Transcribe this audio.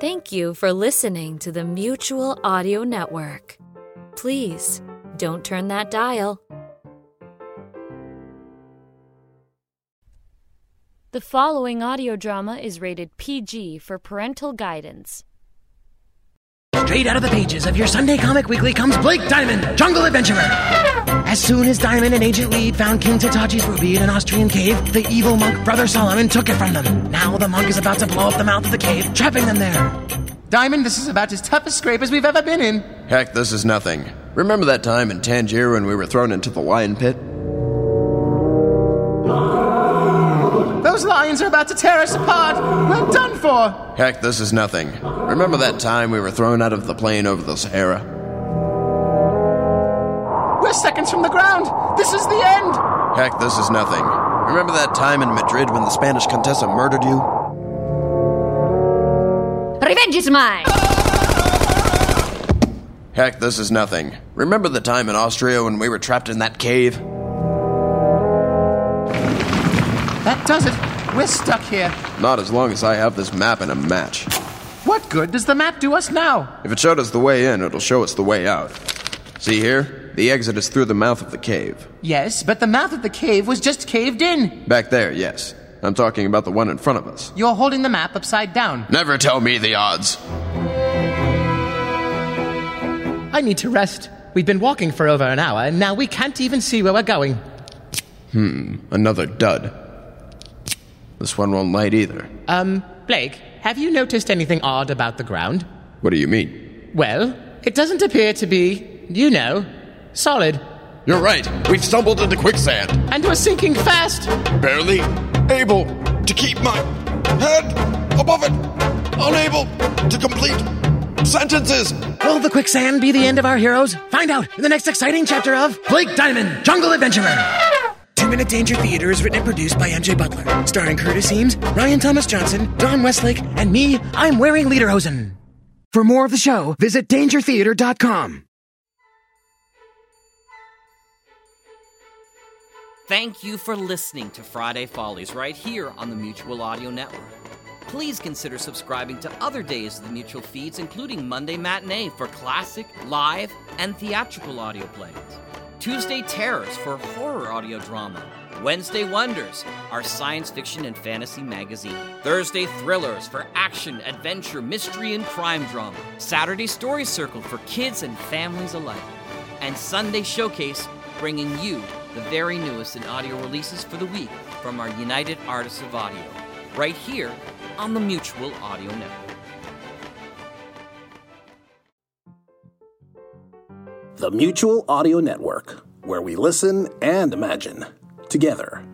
Thank you for listening to the Mutual Audio Network. Please don't turn that dial. The following audio drama is rated PG for parental guidance. Straight out of the pages of your Sunday Comic Weekly comes Blake Diamond, Jungle Adventurer. As soon as Diamond and Agent Weed found King Tatachi's ruby in an Austrian cave, the evil monk Brother Solomon took it from them. Now the monk is about to blow up the mouth of the cave, trapping them there. Diamond, this is about as tough a scrape as we've ever been in. Heck, this is nothing. Remember that time in Tangier when we were thrown into the lion pit? Those lions are about to tear us apart. We're done for. Heck, this is nothing. Remember that time we were thrown out of the plane over the Sahara? We're seconds from the ground. This is the end. Heck, this is nothing. Remember that time in Madrid when the Spanish Contessa murdered you? Revenge is mine! Heck, this is nothing. Remember the time in Austria when we were trapped in that cave? That does it. We're stuck here. Not as long as I have this map and a match. What good does the map do us now? If it showed us the way in, it'll show us the way out. See here? The exit is through the mouth of the cave. Yes, but the mouth of the cave was just caved in. Back there, yes. I'm talking about the one in front of us. You're holding the map upside down. Never tell me the odds. I need to rest. We've been walking for over an hour, and now we can't even see where we're going. Hmm, another dud. This one won't light either. Um, Blake, have you noticed anything odd about the ground? What do you mean? Well, it doesn't appear to be, you know, solid. You're right. We've stumbled into quicksand. And we're sinking fast. Barely able to keep my head above it. Unable to complete sentences. Will the quicksand be the end of our heroes? Find out in the next exciting chapter of Blake Diamond, Jungle Adventurer. Minute Danger Theater is written and produced by MJ Butler, starring Curtis Eames, Ryan Thomas Johnson, Don Westlake, and me, I'm wearing Lederhosen. For more of the show, visit dangertheater.com. Thank you for listening to Friday Follies right here on the Mutual Audio Network. Please consider subscribing to other days of the Mutual feeds, including Monday Matinee for classic, live, and theatrical audio plays, Tuesday Terrors for horror audio drama, Wednesday Wonders, our science fiction and fantasy magazine, Thursday Thrillers for action, adventure, mystery, and crime drama, Saturday Story Circle for kids and families alike, and Sunday Showcase bringing you the very newest in audio releases for the week from our United Artists of Audio, right here on the Mutual Audio Network. The Mutual Audio Network, where we listen and imagine together.